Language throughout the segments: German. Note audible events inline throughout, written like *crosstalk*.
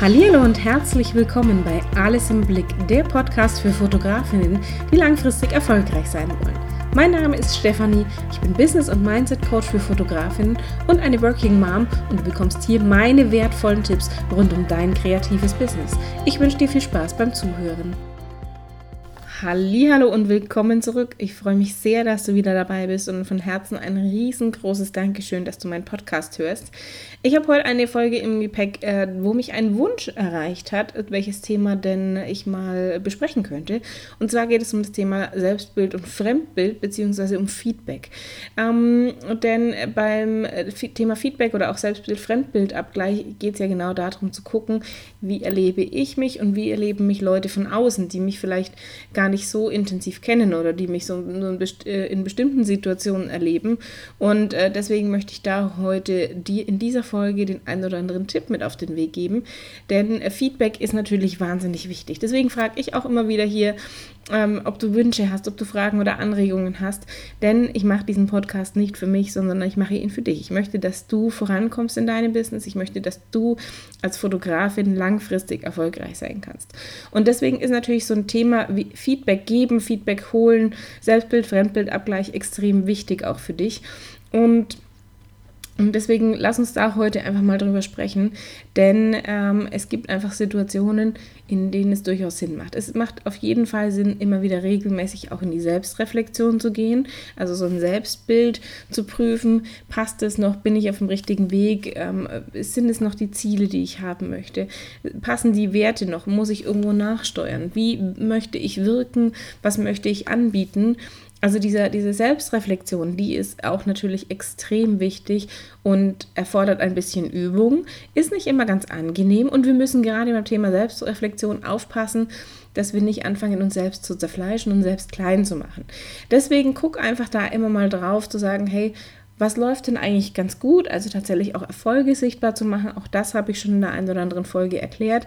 Hallo und herzlich willkommen bei Alles im Blick, der Podcast für Fotografinnen, die langfristig erfolgreich sein wollen. Mein Name ist Stefanie, ich bin Business- und Mindset-Coach für Fotografinnen und eine Working Mom und du bekommst hier meine wertvollen Tipps rund um dein kreatives Business. Ich wünsche dir viel Spaß beim Zuhören. Hallo und willkommen zurück. Ich freue mich sehr, dass du wieder dabei bist und von Herzen ein riesengroßes Dankeschön, dass du meinen Podcast hörst. Ich habe heute eine Folge im Gepäck, äh, wo mich ein Wunsch erreicht hat, welches Thema denn ich mal besprechen könnte. Und zwar geht es um das Thema Selbstbild und Fremdbild beziehungsweise um Feedback. Ähm, denn beim äh, Thema Feedback oder auch Selbstbild-Fremdbild-Abgleich geht es ja genau darum zu gucken, wie erlebe ich mich und wie erleben mich Leute von außen, die mich vielleicht gar gar nicht so intensiv kennen oder die mich so äh, in bestimmten Situationen erleben. Und äh, deswegen möchte ich da heute in dieser Folge den einen oder anderen Tipp mit auf den Weg geben. Denn äh, Feedback ist natürlich wahnsinnig wichtig. Deswegen frage ich auch immer wieder hier, ähm, ob du Wünsche hast, ob du Fragen oder Anregungen hast. Denn ich mache diesen Podcast nicht für mich, sondern ich mache ihn für dich. Ich möchte, dass du vorankommst in deinem Business. Ich möchte, dass du als Fotografin langfristig erfolgreich sein kannst. Und deswegen ist natürlich so ein Thema wie Feedback geben, Feedback holen, Selbstbild, Fremdbildabgleich extrem wichtig auch für dich. Und und deswegen lass uns da heute einfach mal drüber sprechen, denn ähm, es gibt einfach Situationen, in denen es durchaus Sinn macht. Es macht auf jeden Fall Sinn, immer wieder regelmäßig auch in die Selbstreflexion zu gehen, also so ein Selbstbild zu prüfen. Passt es noch? Bin ich auf dem richtigen Weg? Ähm, sind es noch die Ziele, die ich haben möchte? Passen die Werte noch? Muss ich irgendwo nachsteuern? Wie möchte ich wirken? Was möchte ich anbieten? Also diese, diese Selbstreflexion, die ist auch natürlich extrem wichtig und erfordert ein bisschen Übung, ist nicht immer ganz angenehm und wir müssen gerade beim Thema Selbstreflexion aufpassen, dass wir nicht anfangen, uns selbst zu zerfleischen und selbst klein zu machen. Deswegen guck einfach da immer mal drauf, zu sagen, hey, was läuft denn eigentlich ganz gut? Also tatsächlich auch Erfolge sichtbar zu machen. Auch das habe ich schon in der einen oder anderen Folge erklärt.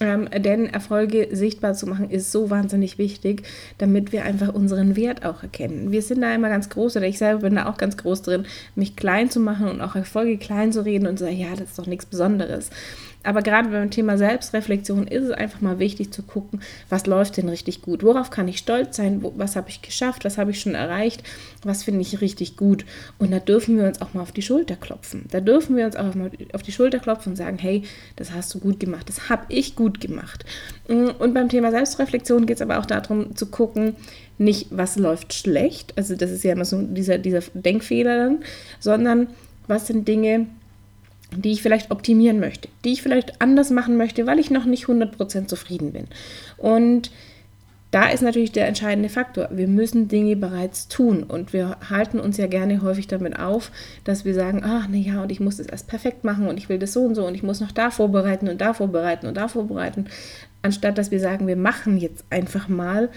Ähm, denn Erfolge sichtbar zu machen ist so wahnsinnig wichtig, damit wir einfach unseren Wert auch erkennen. Wir sind da immer ganz groß, oder ich selber bin da auch ganz groß drin, mich klein zu machen und auch Erfolge klein zu reden und zu sagen, ja, das ist doch nichts Besonderes. Aber gerade beim Thema Selbstreflexion ist es einfach mal wichtig zu gucken, was läuft denn richtig gut? Worauf kann ich stolz sein? was habe ich geschafft? Was habe ich schon erreicht? Was finde ich richtig gut? Und da dürfen wir uns auch mal auf die Schulter klopfen. Da dürfen wir uns auch mal auf die Schulter klopfen und sagen, hey, das hast du gut gemacht, das habe ich gut gemacht. Und beim Thema Selbstreflexion geht es aber auch darum zu gucken, nicht, was läuft schlecht, also das ist ja immer so dieser, dieser Denkfehler dann, sondern was sind Dinge, die ich vielleicht optimieren möchte, die ich vielleicht anders machen möchte, weil ich noch nicht 100% zufrieden bin. Und da ist natürlich der entscheidende Faktor. Wir müssen Dinge bereits tun und wir halten uns ja gerne häufig damit auf, dass wir sagen, ach naja, und ich muss das erst perfekt machen und ich will das so und so und ich muss noch da vorbereiten und da vorbereiten und da vorbereiten, anstatt dass wir sagen, wir machen jetzt einfach mal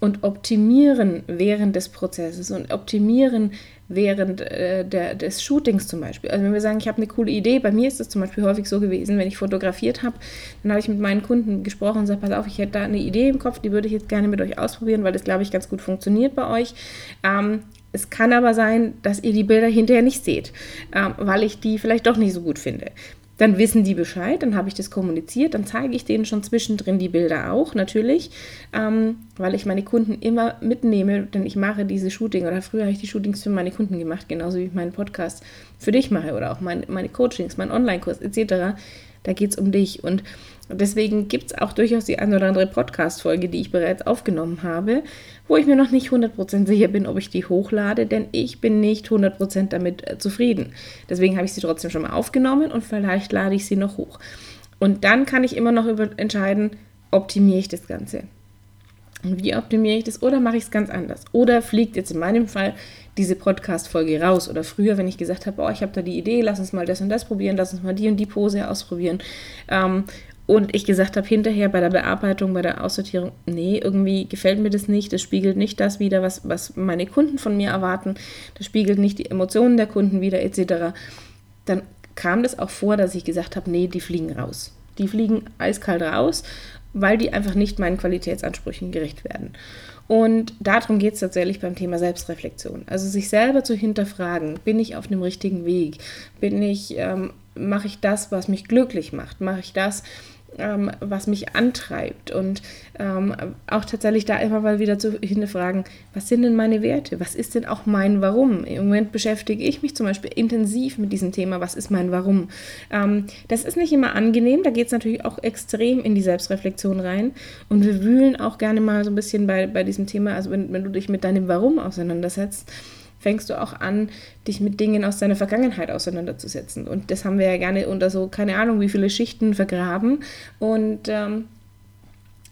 und optimieren während des Prozesses und optimieren während äh, der, des Shootings zum Beispiel. Also wenn wir sagen, ich habe eine coole Idee, bei mir ist es zum Beispiel häufig so gewesen, wenn ich fotografiert habe, dann habe ich mit meinen Kunden gesprochen und gesagt, pass auf, ich hätte da eine Idee im Kopf, die würde ich jetzt gerne mit euch ausprobieren, weil das, glaube ich, ganz gut funktioniert bei euch. Ähm, es kann aber sein, dass ihr die Bilder hinterher nicht seht, ähm, weil ich die vielleicht doch nicht so gut finde. Dann wissen die Bescheid, dann habe ich das kommuniziert, dann zeige ich denen schon zwischendrin die Bilder auch, natürlich, ähm, weil ich meine Kunden immer mitnehme, denn ich mache diese Shooting oder früher habe ich die Shootings für meine Kunden gemacht, genauso wie ich meinen Podcast für dich mache oder auch mein, meine Coachings, meinen Online-Kurs etc. Da geht es um dich und deswegen gibt es auch durchaus die eine oder andere Podcast-Folge, die ich bereits aufgenommen habe, wo ich mir noch nicht 100% sicher bin, ob ich die hochlade, denn ich bin nicht 100% damit äh, zufrieden. Deswegen habe ich sie trotzdem schon mal aufgenommen und vielleicht lade ich sie noch hoch. Und dann kann ich immer noch entscheiden, optimiere ich das Ganze. Und wie optimiere ich das? Oder mache ich es ganz anders? Oder fliegt jetzt in meinem Fall diese Podcast-Folge raus? Oder früher, wenn ich gesagt habe, oh, ich habe da die Idee, lass uns mal das und das probieren, lass uns mal die und die Pose ausprobieren. Ähm, und ich gesagt habe hinterher bei der Bearbeitung, bei der Aussortierung, nee, irgendwie gefällt mir das nicht, das spiegelt nicht das wieder, was, was meine Kunden von mir erwarten, das spiegelt nicht die Emotionen der Kunden wieder, etc., dann kam das auch vor, dass ich gesagt habe, nee, die fliegen raus. Die fliegen eiskalt raus, weil die einfach nicht meinen Qualitätsansprüchen gerecht werden. Und darum geht es tatsächlich beim Thema Selbstreflexion. Also sich selber zu hinterfragen, bin ich auf dem richtigen Weg? Bin ich ähm, mache ich das, was mich glücklich macht? Mache ich das, ähm, was mich antreibt und ähm, auch tatsächlich da immer mal wieder zu hinterfragen, was sind denn meine Werte? Was ist denn auch mein Warum? Im Moment beschäftige ich mich zum Beispiel intensiv mit diesem Thema, was ist mein Warum? Ähm, das ist nicht immer angenehm, da geht es natürlich auch extrem in die Selbstreflexion rein und wir wühlen auch gerne mal so ein bisschen bei, bei diesem Thema, also wenn, wenn du dich mit deinem Warum auseinandersetzt, fängst du auch an, dich mit Dingen aus deiner Vergangenheit auseinanderzusetzen. Und das haben wir ja gerne unter so, keine Ahnung, wie viele Schichten vergraben. Und ähm,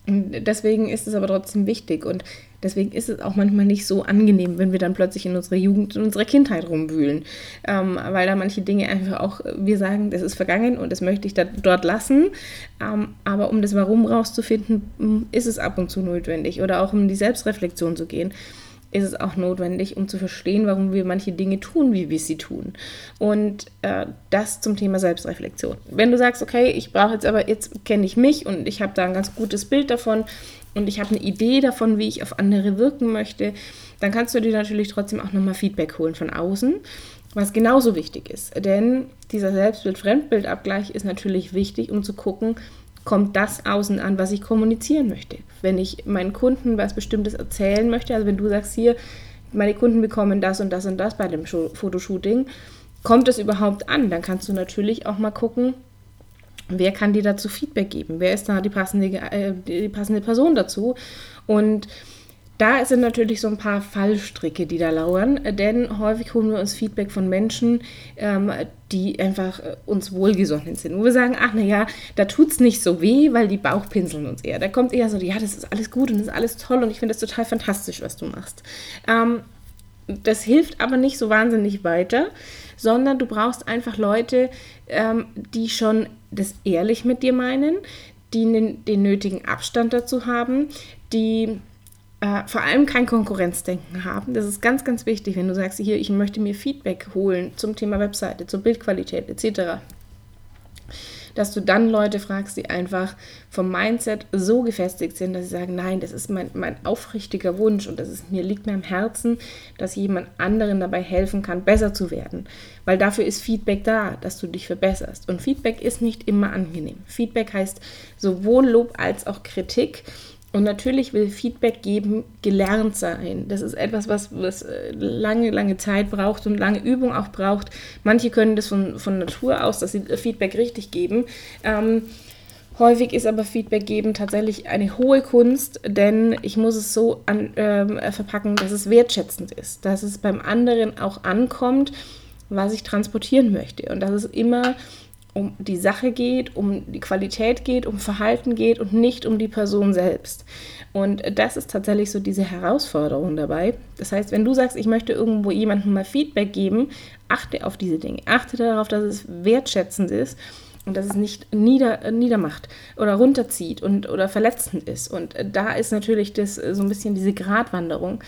deswegen ist es aber trotzdem wichtig. Und deswegen ist es auch manchmal nicht so angenehm, wenn wir dann plötzlich in unserer Jugend, in unserer Kindheit rumwühlen. Ähm, weil da manche Dinge einfach auch, wir sagen, das ist vergangen und das möchte ich da, dort lassen. Ähm, aber um das Warum rauszufinden, ist es ab und zu notwendig. Oder auch um in die Selbstreflexion zu gehen ist es auch notwendig, um zu verstehen, warum wir manche Dinge tun, wie wir sie tun. Und äh, das zum Thema Selbstreflexion. Wenn du sagst, okay, ich brauche jetzt aber, jetzt kenne ich mich und ich habe da ein ganz gutes Bild davon und ich habe eine Idee davon, wie ich auf andere wirken möchte, dann kannst du dir natürlich trotzdem auch nochmal Feedback holen von außen, was genauso wichtig ist. Denn dieser Selbstbild-Fremdbild-Abgleich ist natürlich wichtig, um zu gucken, kommt das außen an, was ich kommunizieren möchte. Wenn ich meinen Kunden was Bestimmtes erzählen möchte, also wenn du sagst hier, meine Kunden bekommen das und das und das bei dem Fotoshooting, kommt es überhaupt an? Dann kannst du natürlich auch mal gucken, wer kann dir dazu Feedback geben? Wer ist da die passende, äh, die passende Person dazu? Und da sind natürlich so ein paar Fallstricke, die da lauern, denn häufig holen wir uns Feedback von Menschen, ähm, die einfach äh, uns wohlgesonnen sind. Wo wir sagen, ach naja, da tut es nicht so weh, weil die Bauchpinseln uns eher. Da kommt eher so, ja, das ist alles gut und das ist alles toll und ich finde das total fantastisch, was du machst. Ähm, das hilft aber nicht so wahnsinnig weiter, sondern du brauchst einfach Leute, ähm, die schon das ehrlich mit dir meinen, die den, den nötigen Abstand dazu haben, die äh, vor allem kein Konkurrenzdenken haben. Das ist ganz, ganz wichtig, wenn du sagst, hier, ich möchte mir Feedback holen zum Thema Webseite, zur Bildqualität etc. Dass du dann Leute fragst, die einfach vom Mindset so gefestigt sind, dass sie sagen, nein, das ist mein, mein aufrichtiger Wunsch und das ist, mir liegt mir am Herzen, dass jemand anderen dabei helfen kann, besser zu werden. Weil dafür ist Feedback da, dass du dich verbesserst. Und Feedback ist nicht immer angenehm. Feedback heißt sowohl Lob als auch Kritik. Und natürlich will Feedback geben gelernt sein. Das ist etwas, was, was äh, lange, lange Zeit braucht und lange Übung auch braucht. Manche können das von, von Natur aus, dass sie Feedback richtig geben. Ähm, häufig ist aber Feedback geben tatsächlich eine hohe Kunst, denn ich muss es so an, ähm, verpacken, dass es wertschätzend ist, dass es beim anderen auch ankommt, was ich transportieren möchte. Und dass es immer um die Sache geht, um die Qualität geht, um Verhalten geht und nicht um die Person selbst. Und das ist tatsächlich so diese Herausforderung dabei. Das heißt, wenn du sagst, ich möchte irgendwo jemandem mal Feedback geben, achte auf diese Dinge. Achte darauf, dass es wertschätzend ist und dass es nicht nieder, niedermacht oder runterzieht und, oder verletzend ist. Und da ist natürlich das so ein bisschen diese Gratwanderung.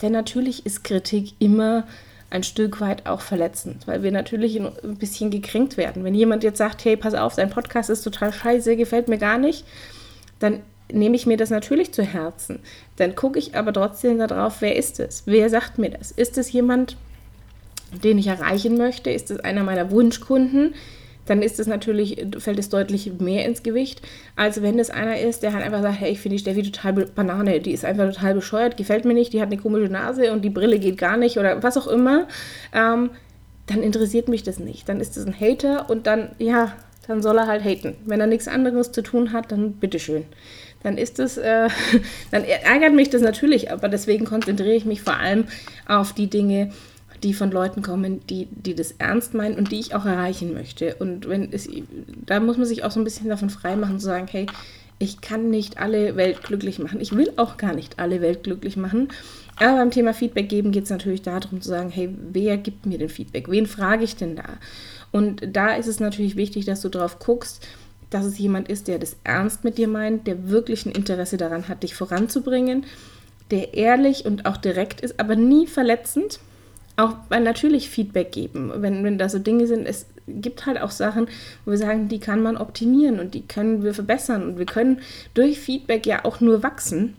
Denn natürlich ist Kritik immer ein Stück weit auch verletzend, weil wir natürlich ein bisschen gekränkt werden. Wenn jemand jetzt sagt, hey, pass auf, dein Podcast ist total scheiße, gefällt mir gar nicht, dann nehme ich mir das natürlich zu Herzen. Dann gucke ich aber trotzdem darauf, wer ist es? Wer sagt mir das? Ist es jemand, den ich erreichen möchte? Ist es einer meiner Wunschkunden? Dann ist es natürlich, fällt es deutlich mehr ins Gewicht, als wenn es einer ist, der halt einfach sagt, hey, ich finde die Steffi total Banane, die ist einfach total bescheuert, gefällt mir nicht, die hat eine komische Nase und die Brille geht gar nicht oder was auch immer, ähm, dann interessiert mich das nicht. Dann ist es ein Hater und dann, ja, dann soll er halt haten. Wenn er nichts anderes zu tun hat, dann bitteschön. Dann ist es, äh, *laughs* dann ärgert mich das natürlich, aber deswegen konzentriere ich mich vor allem auf die Dinge, die von Leuten kommen, die, die das ernst meinen und die ich auch erreichen möchte. Und wenn es, da muss man sich auch so ein bisschen davon freimachen, zu sagen, hey, ich kann nicht alle Welt glücklich machen. Ich will auch gar nicht alle Welt glücklich machen. Aber beim Thema Feedback geben geht es natürlich darum zu sagen, hey, wer gibt mir den Feedback? Wen frage ich denn da? Und da ist es natürlich wichtig, dass du drauf guckst, dass es jemand ist, der das ernst mit dir meint, der wirklich ein Interesse daran hat, dich voranzubringen, der ehrlich und auch direkt ist, aber nie verletzend auch natürlich Feedback geben, wenn, wenn da so Dinge sind. Es gibt halt auch Sachen, wo wir sagen, die kann man optimieren und die können wir verbessern und wir können durch Feedback ja auch nur wachsen.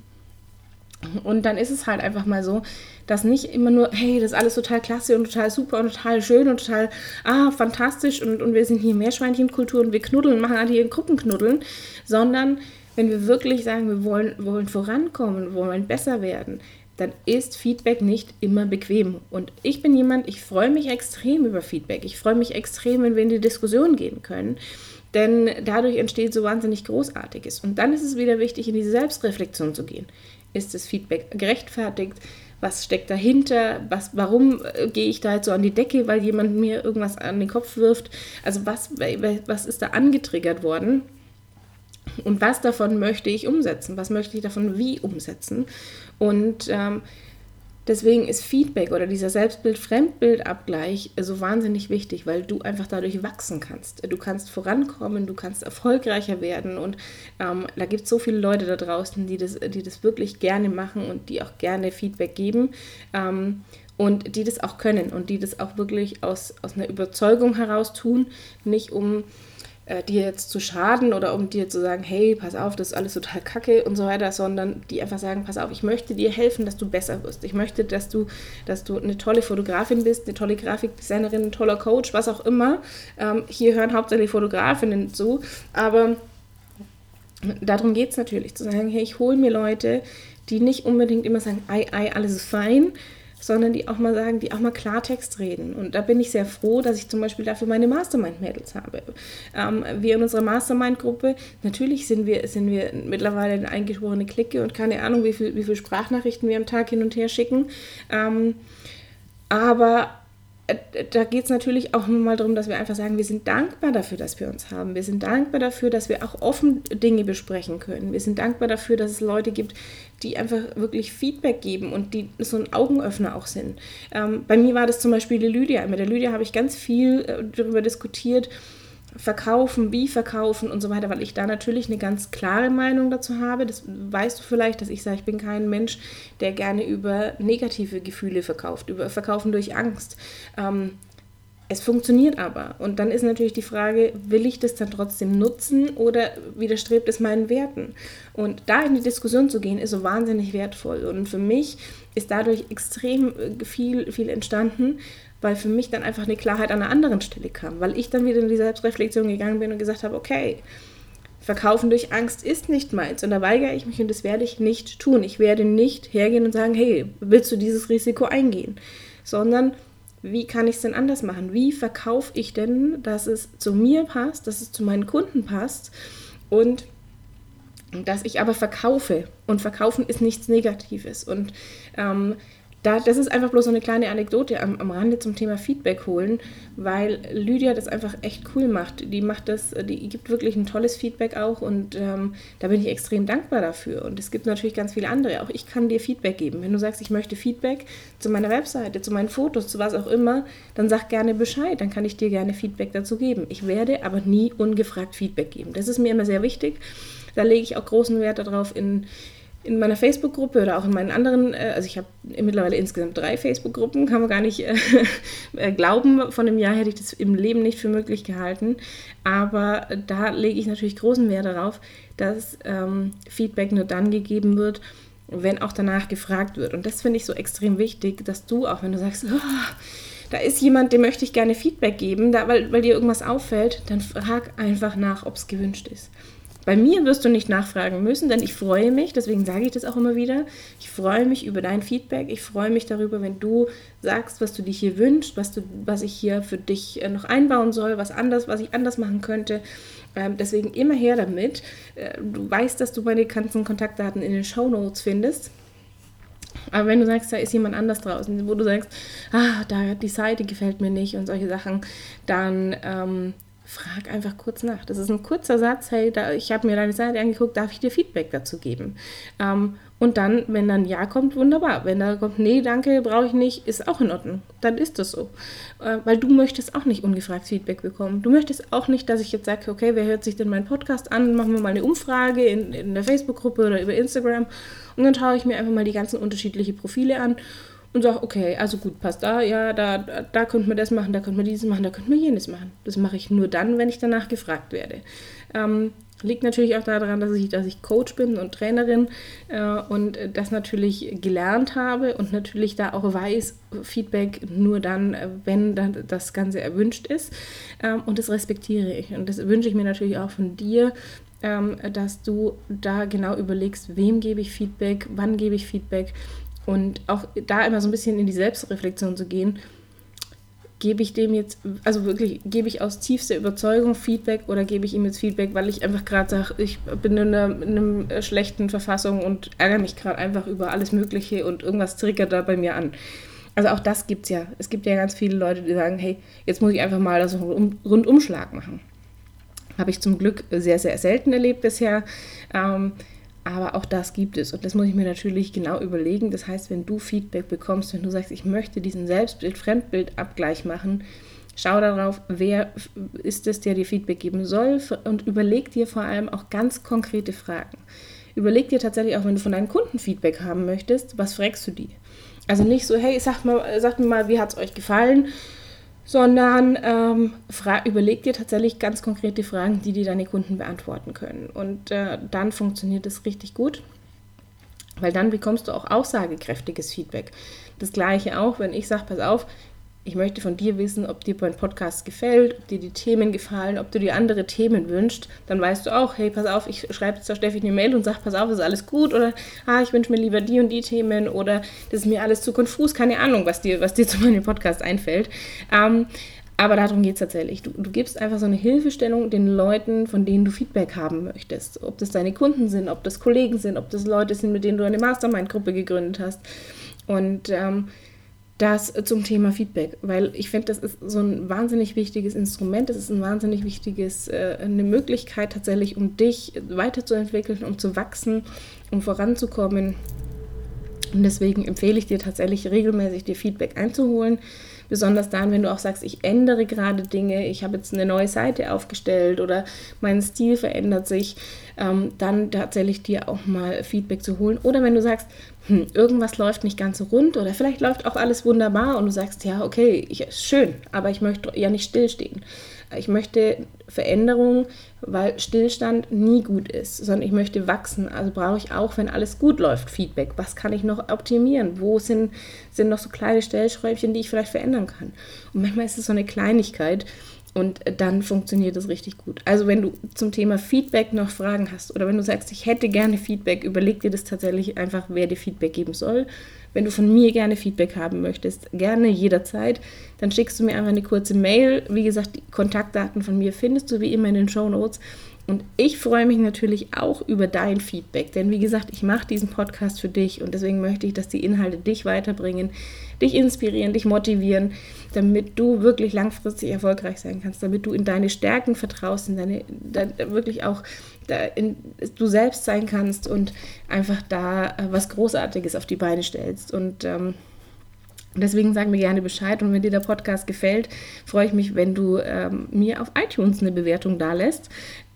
Und dann ist es halt einfach mal so, dass nicht immer nur, hey, das ist alles total klasse und total super und total schön und total, ah, fantastisch und, und wir sind hier Meerschweinchenkultur und wir knuddeln, machen alle hier Gruppenknuddeln, sondern wenn wir wirklich sagen, wir wollen, wollen vorankommen, wollen besser werden, dann ist Feedback nicht immer bequem. Und ich bin jemand, ich freue mich extrem über Feedback. Ich freue mich extrem, wenn wir in die Diskussion gehen können. Denn dadurch entsteht so wahnsinnig Großartiges. Und dann ist es wieder wichtig, in diese Selbstreflexion zu gehen. Ist das Feedback gerechtfertigt? Was steckt dahinter? Was, warum äh, gehe ich da jetzt so an die Decke, weil jemand mir irgendwas an den Kopf wirft? Also was, was ist da angetriggert worden? Und was davon möchte ich umsetzen? Was möchte ich davon wie umsetzen? Und ähm, deswegen ist Feedback oder dieser Selbstbild-Fremdbild-Abgleich so wahnsinnig wichtig, weil du einfach dadurch wachsen kannst. Du kannst vorankommen, du kannst erfolgreicher werden. Und ähm, da gibt es so viele Leute da draußen, die das, die das wirklich gerne machen und die auch gerne Feedback geben. Ähm, und die das auch können und die das auch wirklich aus, aus einer Überzeugung heraus tun, nicht um äh, dir jetzt zu schaden oder um dir zu sagen, hey, pass auf, das ist alles total kacke und so weiter, sondern die einfach sagen, pass auf, ich möchte dir helfen, dass du besser wirst. Ich möchte, dass du, dass du eine tolle Fotografin bist, eine tolle Grafikdesignerin, ein toller Coach, was auch immer. Ähm, hier hören hauptsächlich Fotografinnen zu, aber darum geht es natürlich, zu sagen, hey, ich hole mir Leute, die nicht unbedingt immer sagen, ei, ei, alles ist fein, sondern die auch mal sagen, die auch mal Klartext reden. Und da bin ich sehr froh, dass ich zum Beispiel dafür meine Mastermind-Mädels habe. Ähm, wir in unserer Mastermind-Gruppe, natürlich sind wir, sind wir mittlerweile eine eingeschworene Clique und keine Ahnung, wie viele wie viel Sprachnachrichten wir am Tag hin und her schicken. Ähm, aber da geht es natürlich auch mal darum, dass wir einfach sagen, wir sind dankbar dafür, dass wir uns haben. Wir sind dankbar dafür, dass wir auch offen Dinge besprechen können. Wir sind dankbar dafür, dass es Leute gibt, die einfach wirklich Feedback geben und die so ein Augenöffner auch sind. Ähm, bei mir war das zum Beispiel die Lydia. Mit der Lydia habe ich ganz viel äh, darüber diskutiert, verkaufen, wie verkaufen und so weiter, weil ich da natürlich eine ganz klare Meinung dazu habe. Das weißt du vielleicht, dass ich sage, ich bin kein Mensch, der gerne über negative Gefühle verkauft, über Verkaufen durch Angst. Ähm, es funktioniert aber. Und dann ist natürlich die Frage, will ich das dann trotzdem nutzen oder widerstrebt es meinen Werten? Und da in die Diskussion zu gehen, ist so wahnsinnig wertvoll. Und für mich ist dadurch extrem äh, viel, viel entstanden, weil für mich dann einfach eine Klarheit an einer anderen Stelle kam, weil ich dann wieder in die Selbstreflexion gegangen bin und gesagt habe, okay, Verkaufen durch Angst ist nicht meins und da weigere ich mich und das werde ich nicht tun. Ich werde nicht hergehen und sagen, hey, willst du dieses Risiko eingehen? Sondern wie kann ich es denn anders machen? Wie verkaufe ich denn, dass es zu mir passt, dass es zu meinen Kunden passt und dass ich aber verkaufe. Und verkaufen ist nichts Negatives. Und ähm, da, das ist einfach bloß so eine kleine Anekdote am, am Rande zum Thema Feedback holen, weil Lydia das einfach echt cool macht. Die macht das, die gibt wirklich ein tolles Feedback auch und ähm, da bin ich extrem dankbar dafür. Und es gibt natürlich ganz viele andere. Auch ich kann dir Feedback geben. Wenn du sagst, ich möchte Feedback zu meiner Webseite, zu meinen Fotos, zu was auch immer, dann sag gerne Bescheid. Dann kann ich dir gerne Feedback dazu geben. Ich werde aber nie ungefragt Feedback geben. Das ist mir immer sehr wichtig. Da lege ich auch großen Wert darauf, in in meiner Facebook-Gruppe oder auch in meinen anderen, äh, also ich habe mittlerweile insgesamt drei Facebook-Gruppen, kann man gar nicht äh, *laughs* äh, glauben. Von einem Jahr hätte ich das im Leben nicht für möglich gehalten. Aber da lege ich natürlich großen Wert darauf, dass ähm, Feedback nur dann gegeben wird, wenn auch danach gefragt wird. Und das finde ich so extrem wichtig, dass du, auch wenn du sagst, oh, da ist jemand, dem möchte ich gerne Feedback geben, da, weil, weil dir irgendwas auffällt, dann frag einfach nach, ob es gewünscht ist. Bei mir wirst du nicht nachfragen müssen, denn ich freue mich, deswegen sage ich das auch immer wieder, ich freue mich über dein Feedback, ich freue mich darüber, wenn du sagst, was du dich hier wünschst, was, du, was ich hier für dich äh, noch einbauen soll, was anders, was ich anders machen könnte. Ähm, deswegen immer her damit. Äh, du weißt, dass du meine ganzen Kontaktdaten in den Show Notes findest. Aber wenn du sagst, da ist jemand anders draußen, wo du sagst, ah, da die Seite gefällt mir nicht und solche Sachen, dann ähm, frag einfach kurz nach. Das ist ein kurzer Satz, hey, da, ich habe mir deine Seite angeguckt, darf ich dir Feedback dazu geben? Ähm, und dann, wenn dann Ja kommt, wunderbar. Wenn da kommt, nee, danke, brauche ich nicht, ist auch in Ordnung. Dann ist das so. Äh, weil du möchtest auch nicht ungefragt Feedback bekommen. Du möchtest auch nicht, dass ich jetzt sage, okay, wer hört sich denn meinen Podcast an? Machen wir mal eine Umfrage in, in der Facebook-Gruppe oder über Instagram. Und dann schaue ich mir einfach mal die ganzen unterschiedlichen Profile an und sage, okay, also gut, passt da, ja, da, da könnte man das machen, da könnte man dieses machen, da könnte man jenes machen. Das mache ich nur dann, wenn ich danach gefragt werde. Ähm, liegt natürlich auch daran, dass ich, dass ich Coach bin und Trainerin äh, und das natürlich gelernt habe und natürlich da auch weiß, Feedback nur dann, wenn dann das Ganze erwünscht ist. Ähm, und das respektiere ich. Und das wünsche ich mir natürlich auch von dir, ähm, dass du da genau überlegst, wem gebe ich Feedback, wann gebe ich Feedback und auch da immer so ein bisschen in die Selbstreflexion zu gehen. Gebe ich dem jetzt, also wirklich, gebe ich aus tiefster Überzeugung Feedback oder gebe ich ihm jetzt Feedback, weil ich einfach gerade sage, ich bin in einer, in einer schlechten Verfassung und ärgere mich gerade einfach über alles Mögliche und irgendwas triggert da bei mir an. Also auch das gibt es ja. Es gibt ja ganz viele Leute, die sagen, hey, jetzt muss ich einfach mal das Rundumschlag machen. Habe ich zum Glück sehr, sehr selten erlebt bisher. Ähm, aber auch das gibt es. Und das muss ich mir natürlich genau überlegen. Das heißt, wenn du Feedback bekommst, wenn du sagst, ich möchte diesen Selbstbild-Fremdbild-Abgleich machen, schau darauf, wer ist es, der dir Feedback geben soll und überleg dir vor allem auch ganz konkrete Fragen. Überleg dir tatsächlich auch, wenn du von deinen Kunden Feedback haben möchtest, was fragst du die? Also nicht so, hey, sag, mal, sag mir mal, wie hat es euch gefallen? Sondern ähm, überleg dir tatsächlich ganz konkrete Fragen, die dir deine Kunden beantworten können. Und äh, dann funktioniert es richtig gut, weil dann bekommst du auch aussagekräftiges Feedback. Das gleiche auch, wenn ich sage, pass auf, ich möchte von dir wissen, ob dir mein Podcast gefällt, ob dir die Themen gefallen, ob du dir andere Themen wünschst. Dann weißt du auch, hey, pass auf, ich schreibe jetzt Steffi eine Mail und sage, pass auf, ist alles gut oder ah, ich wünsche mir lieber die und die Themen oder das ist mir alles zu konfus, keine Ahnung, was dir, was dir zu meinem Podcast einfällt. Ähm, aber darum geht es tatsächlich. Du, du gibst einfach so eine Hilfestellung den Leuten, von denen du Feedback haben möchtest. Ob das deine Kunden sind, ob das Kollegen sind, ob das Leute sind, mit denen du eine Mastermind-Gruppe gegründet hast. Und ähm, das zum Thema Feedback, weil ich finde, das ist so ein wahnsinnig wichtiges Instrument, das ist ein wahnsinnig wichtiges, äh, eine Möglichkeit tatsächlich, um dich weiterzuentwickeln, um zu wachsen, um voranzukommen. Und deswegen empfehle ich dir tatsächlich regelmäßig dir Feedback einzuholen. Besonders dann, wenn du auch sagst, ich ändere gerade Dinge, ich habe jetzt eine neue Seite aufgestellt oder mein Stil verändert sich, ähm, dann tatsächlich dir auch mal Feedback zu holen. Oder wenn du sagst, hm, irgendwas läuft nicht ganz so rund oder vielleicht läuft auch alles wunderbar und du sagst, ja, okay, ich, schön, aber ich möchte ja nicht stillstehen. Ich möchte Veränderung, weil Stillstand nie gut ist, sondern ich möchte wachsen. Also brauche ich auch, wenn alles gut läuft, Feedback. Was kann ich noch optimieren? Wo sind, sind noch so kleine Stellschräubchen, die ich vielleicht verändern kann? Und manchmal ist es so eine Kleinigkeit und dann funktioniert es richtig gut. Also wenn du zum Thema Feedback noch Fragen hast oder wenn du sagst, ich hätte gerne Feedback, überleg dir das tatsächlich einfach, wer dir Feedback geben soll. Wenn du von mir gerne Feedback haben möchtest, gerne jederzeit, dann schickst du mir einfach eine kurze Mail. Wie gesagt, die Kontaktdaten von mir findest du wie immer in den Show Notes. Und ich freue mich natürlich auch über dein Feedback, denn wie gesagt, ich mache diesen Podcast für dich und deswegen möchte ich, dass die Inhalte dich weiterbringen, dich inspirieren, dich motivieren, damit du wirklich langfristig erfolgreich sein kannst, damit du in deine Stärken vertraust, in deine, dein, wirklich auch da in, du selbst sein kannst und einfach da äh, was Großartiges auf die Beine stellst. Und ähm, Deswegen sag mir gerne Bescheid und wenn dir der Podcast gefällt, freue ich mich, wenn du ähm, mir auf iTunes eine Bewertung da lässt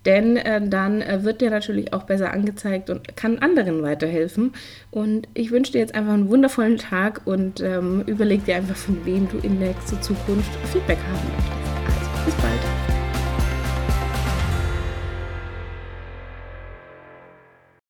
denn äh, dann äh, wird dir natürlich auch besser angezeigt und kann anderen weiterhelfen. Und ich wünsche dir jetzt einfach einen wundervollen Tag und ähm, überleg dir einfach, von wem du in nächster Zukunft Feedback haben möchtest. Also, bis bald.